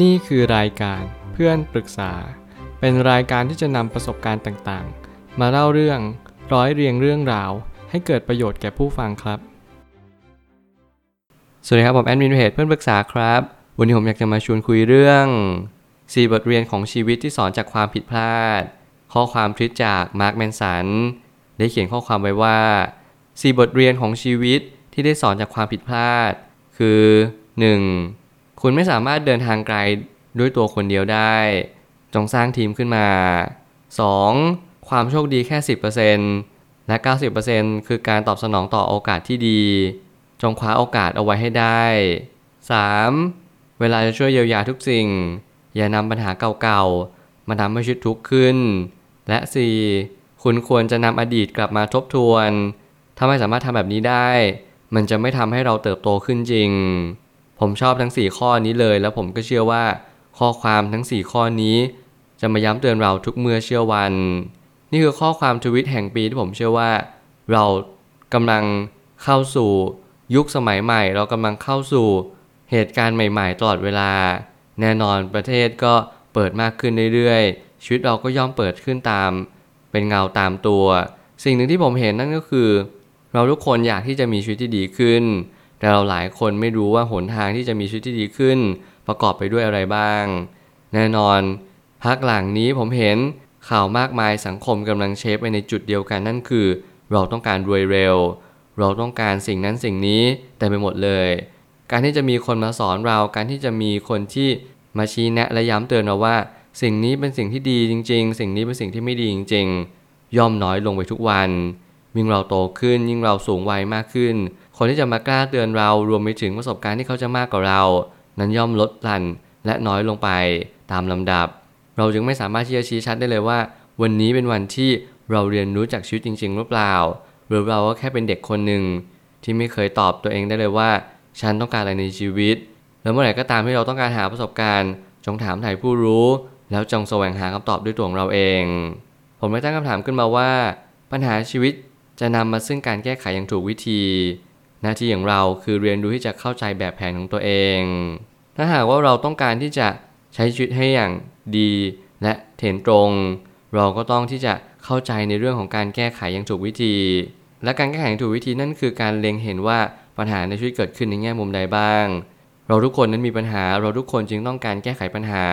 นี่คือรายการเพื่อนปรึกษา เป็นรายการที่จะนำประสบการณ์ต่างๆ มาเล่าเรื่องร้อยเรียงเรื่องราว ให้เกิดประโยชน์แก่ผู้ฟังครับ สวัสดีครับผมแอดมินเพจเพื่อนปรึกษาครับ วันนี้ผมอยากจะมาชวนคุยเรื่อง 4 บทเรียนของชีวิตที่สอนจากความผิดพลาด ข้อความทวีตจากมาร์คแมนสันได้เขียนข้อความไว้ว่า 4 บทเรียนของชีวิตที่ได้สอนจากความผิดพลาด คือ 1. คุณไม่สามารถเดินทางไกลด้วยตัวคนเดียวได้ จงสร้างทีมขึ้นมา 2. ความโชคดีแค่ 10%และ 90%คือการตอบสนองต่อโอกาสที่ดี จงคว้าโอกาสเอาไว้ให้ได้ 3. เวลาจะช่วยเยียวยาทุกสิ่ง อย่านำปัญหาเก่าๆ มาทำให้ชีวิตทุกข์ขึ้น และ 4. คุณควรจะนำอดีตกลับมาทบทวน ถ้าไม่สามารถทำแบบนี้ได้ มันจะไม่ทำให้เราเติบโตขึ้นจริง ผมชอบทั้ง 4 ข้อนี้เลย แล้วผมก็เชื่อว่า ข้อความทั้ง 4 ข้อนี้ จะมาย้ำเตือนเราทุกเมื่อเชื่อวัน นี่คือข้อความทวิตแห่งปีที่ผมเชื่อว่า เรากำลังเข้าสู่ยุคสมัยใหม่ เรากำลังเข้าสู่เหตุการณ์ใหม่ ๆ ตลอดเวลา แน่นอนประเทศก็เปิดมากขึ้นเรื่อยๆ ชีวิตเราก็ย่อมเปิดขึ้นตาม เป็นเงาตามตัว สิ่งหนึ่งที่ผมเห็นนั่นก็คือ เราทุกคนอยากที่จะมีชีวิตที่ดีขึ้น แต่เราหลายคนไม่รู้ว่าหนทางที่จะมีชีวิตที่ดีขึ้น ประกอบไปด้วยอะไรบ้าง แน่นอนพักหลังนี้ผมเห็นข่าวมากมายสังคมกำลังเชฟไปในจุดเดียวกันนั่นคือ เราต้องการรวยเร็ว เราต้องการสิ่งนั้นสิ่งนี้แต่ไปหมดเลย การที่จะมีคนมาสอนเราการที่จะมีคนที่มาชี้แนะและย้ำเตือนเราว่า สิ่งนี้เป็นสิ่งที่ดีจริง ๆ สิ่งนี้เป็นสิ่งที่ไม่ดีจริง ๆ ย่อมน้อยลงไปทุกวัน ยิ่งเราโตขึ้นยิ่งเราสูงวัยมากขึ้น คนที่จะมากล้าเตือนเรารวมไปถึงประสบการณ์ที่เขาจะมากกว่าเรา นั้นย่อมลดหลั่นและน้อยลงไปตามลำดับ เราจึงไม่สามารถที่จะชี้ชัดได้เลยว่า วันนี้เป็นวันที่เราเรียนรู้จากชีวิตจริง ๆ หรือเปล่า หรือเราก็แค่เป็นเด็กคนหนึ่งที่ไม่เคยตอบตัวเองได้เลยว่า ฉันต้องการอะไรในชีวิต แล้วเมื่อไหร่ก็ตามที่เราต้องการหาประสบการณ์ จงถามถ่ายผู้รู้ แล้วจงแสวงหาคำตอบด้วยตัวของเราเอง ผมได้ตั้งคำถามขึ้นมาว่า ปัญหาชีวิตจะนำมาซึ่งการแก้ไขอย่างถูกวิธี หน้าที่อย่างเราคือเรียนรู้ที่จะเข้าใจแบบแผนของตัวเอง ถ้าหากว่าเราต้องการที่จะใช้ชีวิตให้อย่างดีและเถนตรง เราก็ต้องที่จะเข้าใจในเรื่องของการแก้ไขอย่างถูกวิธี และการแก้ไขอย่างถูกวิธีนั่นคือการเล็งเห็นว่าปัญหาในชีวิตเกิดขึ้นในแง่มุมใดบ้าง เราทุกคนนั้นมีปัญหา เราทุกคนจึงต้องการแก้ไขปัญหา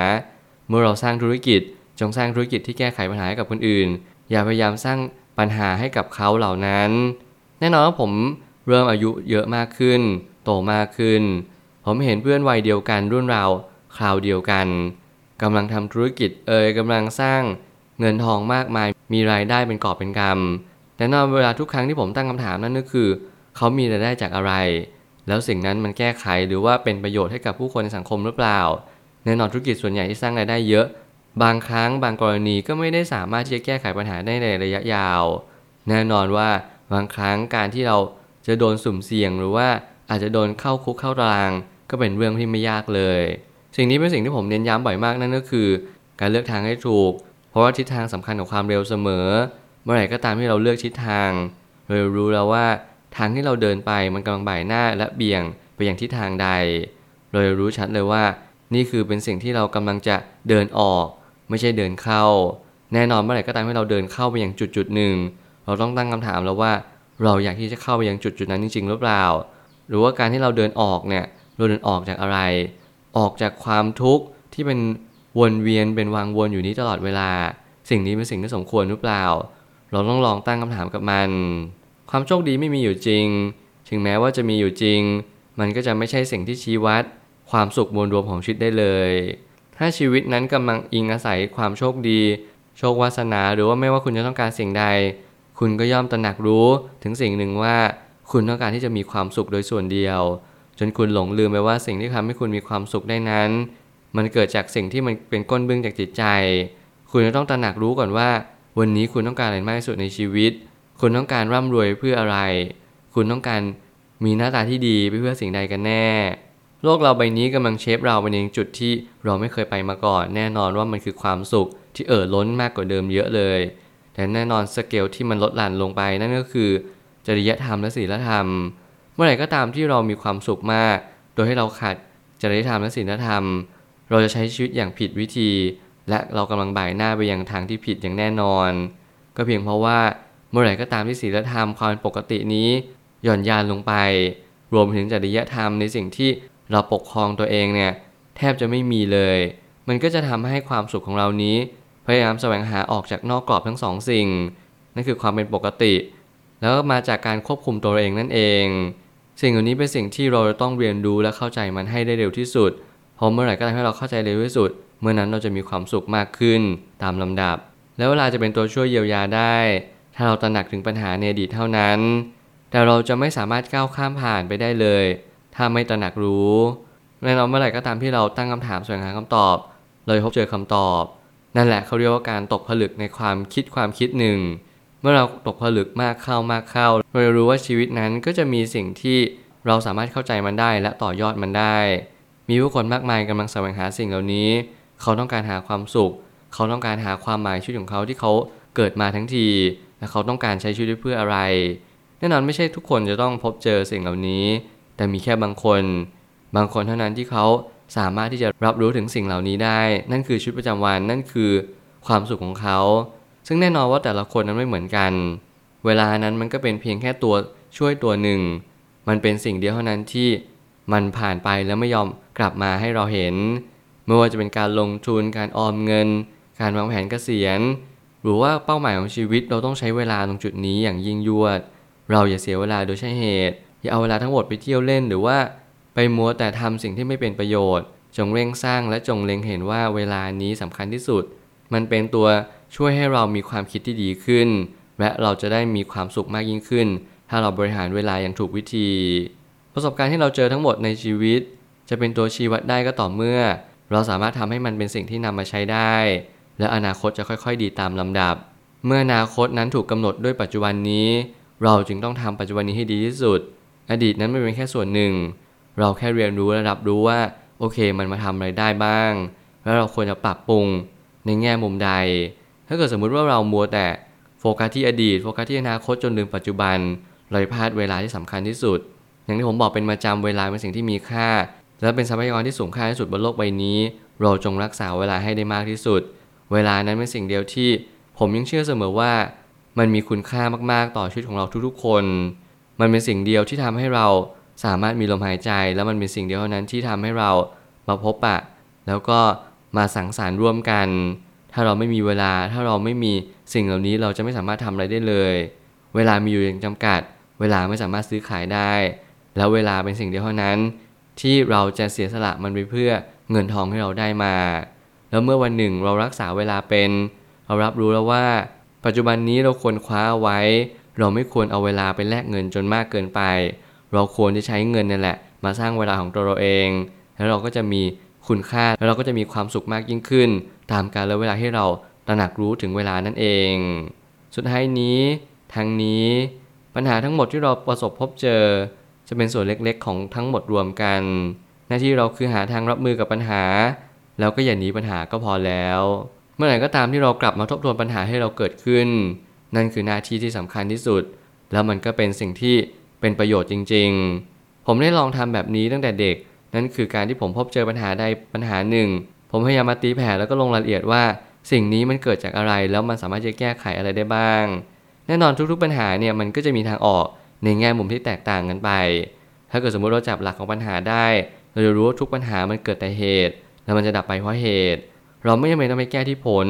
เมื่อเราสร้างธุรกิจ จงสร้างธุรกิจที่แก้ไขปัญหาให้กับคนอื่น อย่าพยายามสร้างปัญหาให้กับเขาเหล่านั้น แน่นอนว่าผม เริ่มอายุเยอะมากขึ้น โตมากขึ้น ผมเห็นเพื่อนวัยเดียวกันรุ่นราวคราวเดียวกันกำลังทำธุรกิจเอ่ยกำลังสร้างเงินทองมากมายมีรายได้เป็นกอบเป็นกำแต่นอนเวลาทุกครั้งที่ผมตั้งคำถามนั่นก็คือ เขามีรายได้จากอะไร แล้วสิ่งนั้นมันแก้ไขหรือว่าเป็นประโยชน์ให้กับผู้คนในสังคมหรือเปล่าแน่นอนธุรกิจส่วนใหญ่ที่สร้างรายได้เยอะ บางครั้งบางกรณีก็ไม่ได้สามารถที่จะแก้ไขปัญหาได้ในระยะยาว แน่นอนว่าบางครั้งการที่เรา จะโดนสุ่มเสี่ยงหรือว่าอาจจะโดนเข้าคุกเข้าราง ก็เป็นเรื่องที่ไม่ยากเลย สิ่งนี้เป็นสิ่งที่ผมเน้นย้ำบ่อยมากนั่นก็คือ การเลือกทางให้ถูก เพราะว่าทิศทางสำคัญของความเร็วเสมอ เมื่อไหร่ก็ตามที่เราเลือกทิศทางเรารู้แล้วว่าทางที่เราเดินไปมันกำลังบ่ายหน้าและเบี่ยงไปอย่างทิศทางใด เรารู้ชัดเลยว่า นี่คือเป็นสิ่งที่เรากำลังจะเดินออก ไม่ใช่เดินเข้า แน่นอนเมื่อไหร่ก็ตามที่เราเดินเข้าไปอย่างจุดจุดหนึ่งเราต้องตั้งคำถามแล้วว่า เราอยากที่จะเข้าไปยังจุดจุดนั้นจริง ๆ หรือเปล่า หรือว่าการที่เราเดินออกเนี่ยเราเดินออกจากอะไร ออกจากความทุกข์ที่เป็นวนเวียนเป็นวางวนอยู่นี้ตลอดเวลา สิ่งนี้เป็นสิ่งที่สมควรหรือเปล่า เราต้องลองตั้งคำถามกับมัน ความโชคดีไม่มีอยู่จริง ถึงแม้ว่าจะมีอยู่จริง มันก็จะไม่ใช่สิ่งที่ชี้วัด ความสุขมวลรวมของชีวิตได้เลย ถ้าชีวิตนั้นกำลังอิงอาศัยความโชคดี โชควาสนาหรือว่าไม่ว่าคุณจะต้องการสิ่งใด คุณก็ย่อมตระหนักรู้ถึงสิ่งหนึ่งว่า คุณต้องการที่จะมีความสุขโดยส่วนเดียว จนคุณหลงลืมไปว่าสิ่งที่ทำให้คุณมีความสุขได้นั้น มันเกิดจากสิ่งที่มันเป็นก้นบึ้งจากจิตใจ คุณจะต้องตระหนักรู้ก่อนว่า วันนี้คุณต้องการอะไรมากที่สุดในชีวิต คุณต้องการร่ำรวยเพื่ออะไร คุณต้องการมีหน้าตาที่ดีไปเพื่อสิ่งใดกันแน่ โลกเราใบนี้กำลังเชฟเราไปในจุดที่เราไม่เคยไปมาก่อน แน่นอนว่ามันคือความสุขที่เอ่อล้นมากกว่าเดิมเยอะเลย แต่แน่นอนสเกลที่มันลดหลั่นลงไปนั่นก็คือ จริยธรรมและศีลธรรม เมื่อไหร่ก็ตามที่เรามีความสุขมาก โดยให้เราขาดจริยธรรมและศีลธรรม เราจะใช้ชีวิตอย่างผิดวิธี และเรากำลังบ่ายหน้าไปยังทางที่ผิดอย่างแน่นอน ก็เพียงเพราะว่าเมื่อไหร่ก็ตามที่ศีลธรรมความปกตินี้หย่อนยานลงไป รวมถึงจริยธรรมในสิ่งที่เราปกครองตัวเองเนี่ยแทบจะไม่มีเลย มันก็จะทำให้ความสุขของเรานี้ พยายามแสวงหาออกจากนอกกรอบทั้งสองสิ่ง นั่นคือความเป็นปกติ แล้วมาจากการควบคุมตัวเองนั่นเอง สิ่งเหล่านี้เป็นสิ่งที่เราจะต้องเรียนรู้และเข้าใจมันให้ได้เร็วที่สุดพอเมื่อไหร่ก็ตามที่เราเข้าใจเร็วที่สุด เมื่อนั้นเราจะมีความสุขมากขึ้นตามลำดับ แล้วเวลาจะเป็นตัวช่วยเยียวยาได้ ถ้าเราตระหนักถึงปัญหาในอดีตเท่านั้น แต่เราจะไม่สามารถก้าวข้ามผ่านไปได้เลย ถ้าไม่ตระหนักรู้แน่นอนเมื่อไหร่ก็ตามที่เราตั้งคำถามแสวงหาคำตอบเราพบเจอคำตอบ นั่นแหละเขาเรียกว่าการตกผลึกในความคิดความคิดหนึ่ง เมื่อเราตกผลึกมากเข้ามากเข้าเราจะรู้ว่าชีวิตนั้นก็จะมีสิ่งที่เราสามารถเข้าใจมันได้และต่อยอดมันได้ มีผู้คนมากมายกำลังแสวงหาสิ่งเหล่านี้ เขาต้องการหาความสุข เขาต้องการหาความหมายชีวิตของเขาที่เขาเกิดมาทั้งที และเขาต้องการใช้ชีวิตเพื่ออะไร แน่นอนไม่ใช่ทุกคนจะต้องพบเจอสิ่งเหล่านี้ แต่มีแค่บางคน บางคนเท่านั้นที่เขา สามารถที่จะรับรู้ถึงสิ่งเหล่านี้ได้ นั่นคือชีวิตประจำวันนั่นคือความสุขของเขา ซึ่งแน่นอนว่าแต่ละคนนั้นไม่เหมือนกัน เวลานั้นมันก็เป็นเพียงแค่ตัวช่วยตัวหนึ่ง มันเป็นสิ่งเดียวเท่านั้นที่มันผ่านไปแล้วไม่ยอมกลับมาให้เราเห็น ไม่ว่าจะเป็นการลงทุนการออมเงิน การวางแผนเกษียณ หรือว่าเป้าหมายของชีวิตเราต้องใช้เวลาตรงจุดนี้อย่างยิ่งยวด เราอย่าเสียเวลาโดยใช่เหตุ อย่าเอาเวลาทั้งหมดไปเที่ยวเล่นหรือว่า ไปมัวแต่ทำสิ่งที่ไม่เป็นประโยชน์ จงเร่งสร้างและจงเล็งเห็นว่าเวลานี้สำคัญที่สุด มันเป็นตัวช่วยให้เรามีความคิดที่ดีขึ้น และเราจะได้มีความสุขมากยิ่งขึ้น ถ้าเราบริหารเวลาอย่างถูกวิธี ประสบการณ์ที่เราเจอทั้งหมดในชีวิต จะเป็นตัวชี้วัดได้ก็ต่อเมื่อ เราสามารถทำให้มันเป็นสิ่งที่นำมาใช้ได้ และอนาคตจะค่อยๆ ดีตามลำดับ เมื่ออนาคตนั้นถูกกำหนดด้วยปัจจุบันนี้ เราจึงต้องทำปัจจุบันนี้ให้ดีที่สุด อดีตนั้นไม่เป็นแค่ส่วนหนึ่ง เราแค่เรียนรู้และรับรู้ว่าโอเคมันมาทำอะไรได้บ้าง แล้วเราควรจะปรับปรุงในแง่มุมใด ถ้าเกิดสมมุติว่าเรามัวแต่โฟกัสที่อดีตโฟกัสที่อนาคตจนลืมปัจจุบันเราพลาดเวลาที่สำคัญที่สุด อย่างที่ผมบอกเป็นประจำเวลาเป็นสิ่งที่มีค่า และเป็นทรัพยากรที่สูงค่าที่สุดบนโลกใบนี้ เราจงรักษาเวลาให้ได้มากที่สุด เวลานั้นเป็นสิ่งเดียวที่ ผมยังเชื่อเสมอว่า มันมีคุณค่ามากๆต่อชีวิตของเราทุกๆ คน มันเป็นสิ่งเดียวที่ทำให้เรา สามารถมีลมหายใจ แล้วมันเป็นสิ่งเดียวเท่านั้นที่ทำให้เรามาพบปะ แล้วก็มาสังสรรค์ร่วมกัน ถ้าเราไม่มีเวลา ถ้าเราไม่มีสิ่งเหล่านี้เราจะไม่สามารถทำอะไรได้เลย เวลามีอยู่อย่างจำกัด เวลาไม่สามารถซื้อขายได้ แล้วเวลาเป็นสิ่งเดียวเท่านั้น ที่เราจะเสียสละมันไปเพื่อเงินทองที่เราได้มา แล้วเมื่อวันหนึ่งเรารักษาเวลาเป็นเรารับรู้แล้วว่า ปัจจุบันนี้เราควรคว้าเอาไว้ เราไม่ควรเอาเวลาไปแลกเงินจนมากเกินไป เราควรจะใช้เงินนั่แหละ มาสร้างเวลาของตัวเราเอง แล้วเราก็จะมีคุณค่าแล้วเราก็จะมีความสุขมากยิ่งขึ้น ตามกาลเวลาที่เราตระหนักรู้ถึงเวลานั่นเอง สุดท้ายนี้ทั้งนี้ปัญหาทั้งหมดที่เราประสบพบเจอ จะเป็นส่วนเล็กๆ ของทั้งหมดรวมกัน หน้าที่เราคือหาทางรับมือกับปัญหา แล้วก็อย่าหนีปัญหาก็พอแล้ว เมื่อไหร่ก็ตามที่เรากลับมาทบทวนปัญหาให้เราเกิดขึ้น นั่นคือหน้าที่ที่สำคัญที่สุด แล้วมันก็เป็นสิ่งที่ เป็นประโยชน์จริง ๆ ผมได้ลองทำแบบนี้ตั้งแต่เด็ก นั่นคือการที่ผมพบเจอปัญหาใดปัญหาหนึ่ง ผมพยายามมาตีแผ่แล้วก็ลงรายละเอียดว่า สิ่งนี้มันเกิดจากอะไรแล้วมันสามารถจะแก้ไขอะไรได้บ้าง แน่นอนทุกๆปัญหาเนี่ยมันก็จะมีทางออกในแง่มุมที่แตกต่างกันไป ถ้าเกิดสมมติเราจับหลักของปัญหาได้ เราจะรู้ว่าทุกปัญหามันเกิดแต่เหตุ แล้วมันจะดับไปเพราะเหตุ เราไม่จำเป็นต้องไปแก้ที่ผล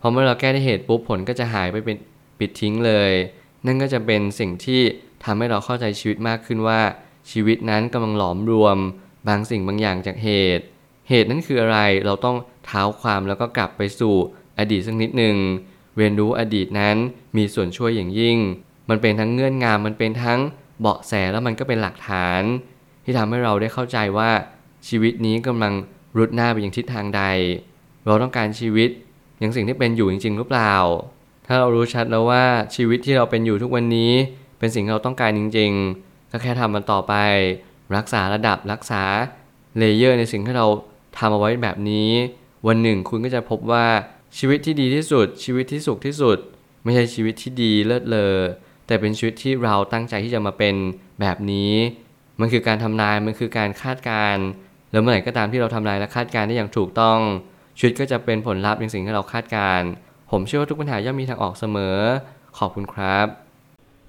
พอเมื่อเราแก้ที่เหตุปุ๊บผลก็จะหายไปเป็นปิดทิ้งเลย นั่นก็จะเป็นสิ่งที่ ทำให้เราเข้าใจชีวิตมากขึ้นว่า ชีวิตนั้นกำลังหลอมรวม บางสิ่งบางอย่างจากเหตุ เหตุนั้นคืออะไรเราต้องเท้าความแล้วก็กลับไปสู่อดีตสักนิดหนึ่งเรียนรู้อดีตนั้นมีส่วนช่วยอย่างยิ่ง มันเป็นทั้งเงื่อนงามมันเป็นทั้งเบาะแสแล้วมันก็เป็นหลักฐาน ที่ทำให้เราได้เข้าใจว่าชีวิตนี้กำลังรุดหน้าไปยังทิศทางใด เราต้องการชีวิตอย่างสิ่งที่เป็นอยู่จริง ๆ หรือเปล่า ถ้าเรารู้ชัดแล้วว่าชีวิตที่เราเป็นอยู่ทุกวันนี้ เป็นสิ่งที่เราต้องการจริงๆ ก็แค่ทำมันต่อไป รักษาระดับรักษา layer ในสิ่งที่เราทำเอาไว้แบบนี้ วันหนึ่งคุณก็จะพบว่าชีวิตที่ดีที่สุด ชีวิตที่สุขที่สุด ไม่ใช่ชีวิตที่ดีเลิศเลอแต่เป็นชีวิตที่เราตั้งใจที่จะมาเป็นแบบนี้ มันคือการทำนายมันคือการคาดการณ์แล้วเมื่อไหร่ก็ตามที่เราทำนายและคาดการณ์ได้อย่างถูกต้องชีวิตก็จะเป็นผลลัพธ์ในสิ่งที่เราคาดการณ์ผมเชื่อว่าทุกปัญหาย่อมมีทางออกเสมอ ขอบคุณครับ